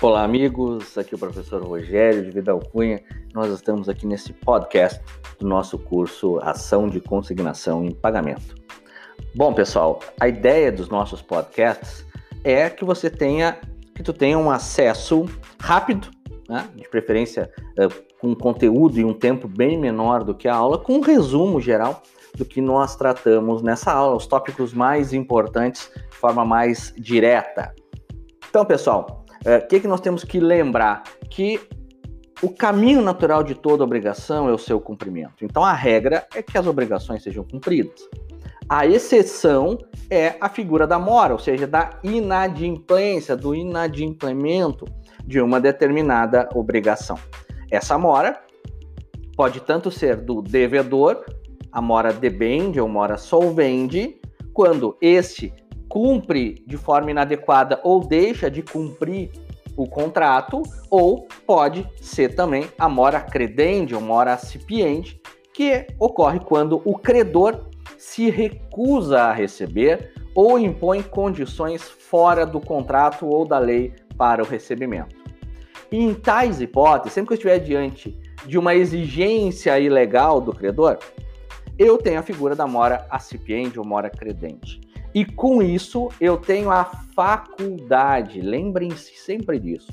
Olá, amigos. Aqui é o professor Rogério de Vidal Cunha. Nós estamos aqui nesse podcast do nosso curso Ação de Consignação em Pagamento. Bom, pessoal, a ideia dos nossos podcasts é que você tenha que tu tenha um acesso rápido, né? de preferência uh, com conteúdo e um tempo bem menor do que a aula, com um resumo geral do que nós tratamos nessa aula, os tópicos mais importantes de forma mais direta. Então, pessoal, o é, que, que nós temos que lembrar? Que o caminho natural de toda obrigação é o seu cumprimento. Então a regra é que as obrigações sejam cumpridas. A exceção é a figura da mora, ou seja, da inadimplência, do inadimplemento de uma determinada obrigação. Essa mora pode tanto ser do devedor, a mora debende ou mora solvende, quando este cumpre de forma inadequada ou deixa de cumprir o contrato, ou pode ser também a mora credente ou mora acipiente, que ocorre quando o credor se recusa a receber ou impõe condições fora do contrato ou da lei para o recebimento. E em tais hipóteses, sempre que eu estiver diante de uma exigência ilegal do credor, eu tenho a figura da mora acipiente ou mora credente. E com isso eu tenho a faculdade, lembrem-se sempre disso.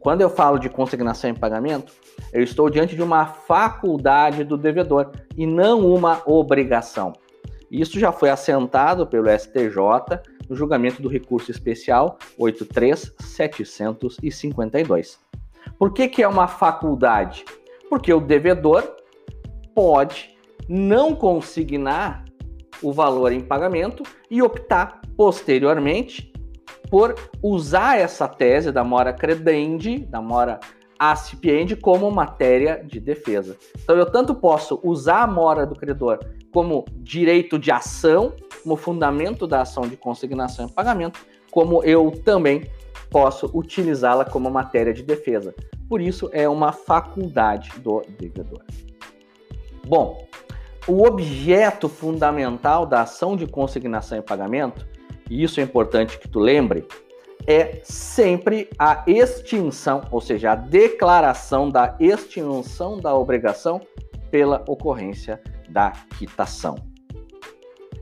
Quando eu falo de consignação em pagamento, eu estou diante de uma faculdade do devedor e não uma obrigação. Isso já foi assentado pelo STJ no julgamento do recurso especial 83752. Por que, que é uma faculdade? Porque o devedor pode não consignar o valor em pagamento e optar posteriormente por usar essa tese da mora credendi, da mora acipiente, como matéria de defesa. Então eu tanto posso usar a mora do credor como direito de ação, como fundamento da ação de consignação e pagamento, como eu também posso utilizá-la como matéria de defesa. Por isso é uma faculdade do devedor. Bom, o objeto fundamental da ação de consignação e pagamento, e isso é importante que tu lembre, é sempre a extinção, ou seja, a declaração da extinção da obrigação pela ocorrência da quitação.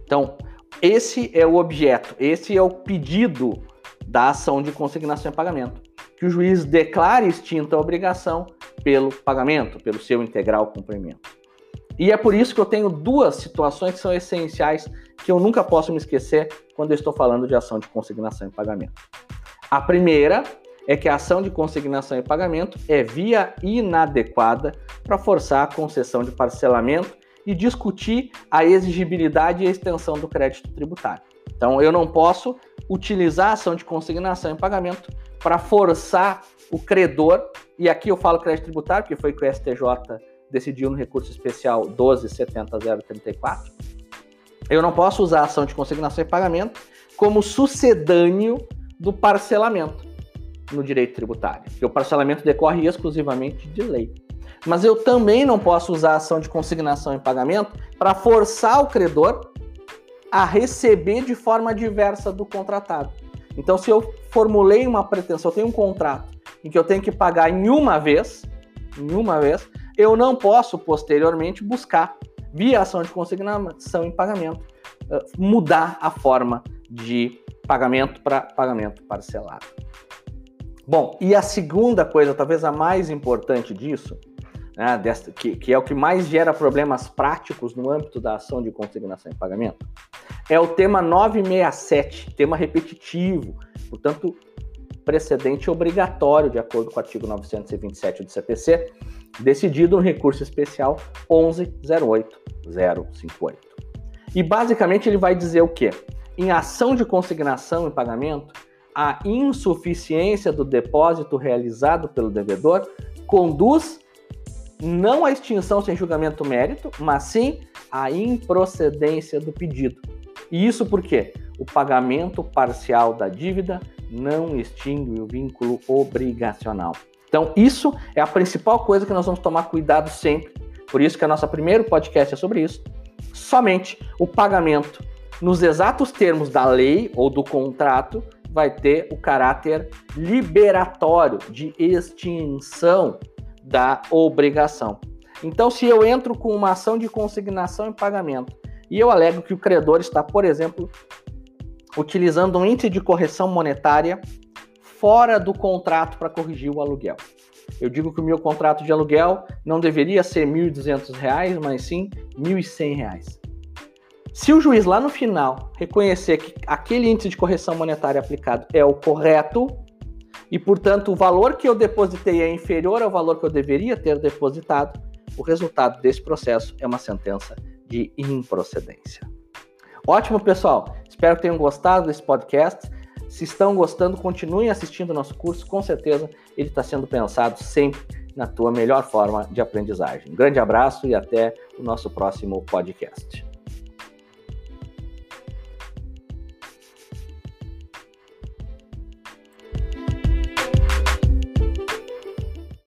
Então, esse é o objeto, esse é o pedido da ação de consignação e pagamento, que o juiz declare extinta a obrigação pelo pagamento, pelo seu integral cumprimento. E é por isso que eu tenho duas situações que são essenciais que eu nunca posso me esquecer quando eu estou falando de ação de consignação e pagamento. A primeira é que a ação de consignação e pagamento é via inadequada para forçar a concessão de parcelamento e discutir a exigibilidade e a extensão do crédito tributário. Então, eu não posso utilizar a ação de consignação e pagamento para forçar o credor, e aqui eu falo crédito tributário, porque foi que o STJ decidiu no recurso especial 1270034, eu não posso usar a ação de consignação e pagamento como sucedâneo do parcelamento no direito tributário, porque o parcelamento decorre exclusivamente de lei. Mas eu também não posso usar a ação de consignação e pagamento para forçar o credor a receber de forma diversa do contratado. Então, se eu formulei uma pretensão, eu tenho um contrato em que eu tenho que pagar em uma vez, em uma vez, eu não posso posteriormente buscar, via ação de consignação em pagamento, eh, mudar a forma de pagamento para pagamento parcelado. Bom, e a segunda coisa, talvez a mais importante disso, né, desta, que, que é o que mais gera problemas práticos no âmbito da ação de consignação em pagamento, é o tema 967, tema repetitivo, portanto, precedente obrigatório, de acordo com o artigo 927 do CPC, decidido no recurso especial 1108058. E basicamente ele vai dizer o quê? Em ação de consignação e pagamento, a insuficiência do depósito realizado pelo devedor conduz não à extinção sem julgamento mérito, mas sim à improcedência do pedido. E isso porque o pagamento parcial da dívida não extingue o vínculo obrigacional. Então, isso é a principal coisa que nós vamos tomar cuidado sempre. Por isso que a nossa primeiro podcast é sobre isso. Somente o pagamento nos exatos termos da lei ou do contrato vai ter o caráter liberatório de extinção da obrigação. Então, se eu entro com uma ação de consignação em pagamento e eu alego que o credor está, por exemplo, utilizando um índice de correção monetária fora do contrato para corrigir o aluguel. Eu digo que o meu contrato de aluguel não deveria ser R$ 1.200, mas sim R$ 1.100. Se o juiz lá no final reconhecer que aquele índice de correção monetária aplicado é o correto e, portanto, o valor que eu depositei é inferior ao valor que eu deveria ter depositado, o resultado desse processo é uma sentença de improcedência. Ótimo, pessoal. Espero que tenham gostado desse podcast. Se estão gostando, continuem assistindo o nosso curso. Com certeza ele está sendo pensado sempre na tua melhor forma de aprendizagem. Um grande abraço e até o nosso próximo podcast.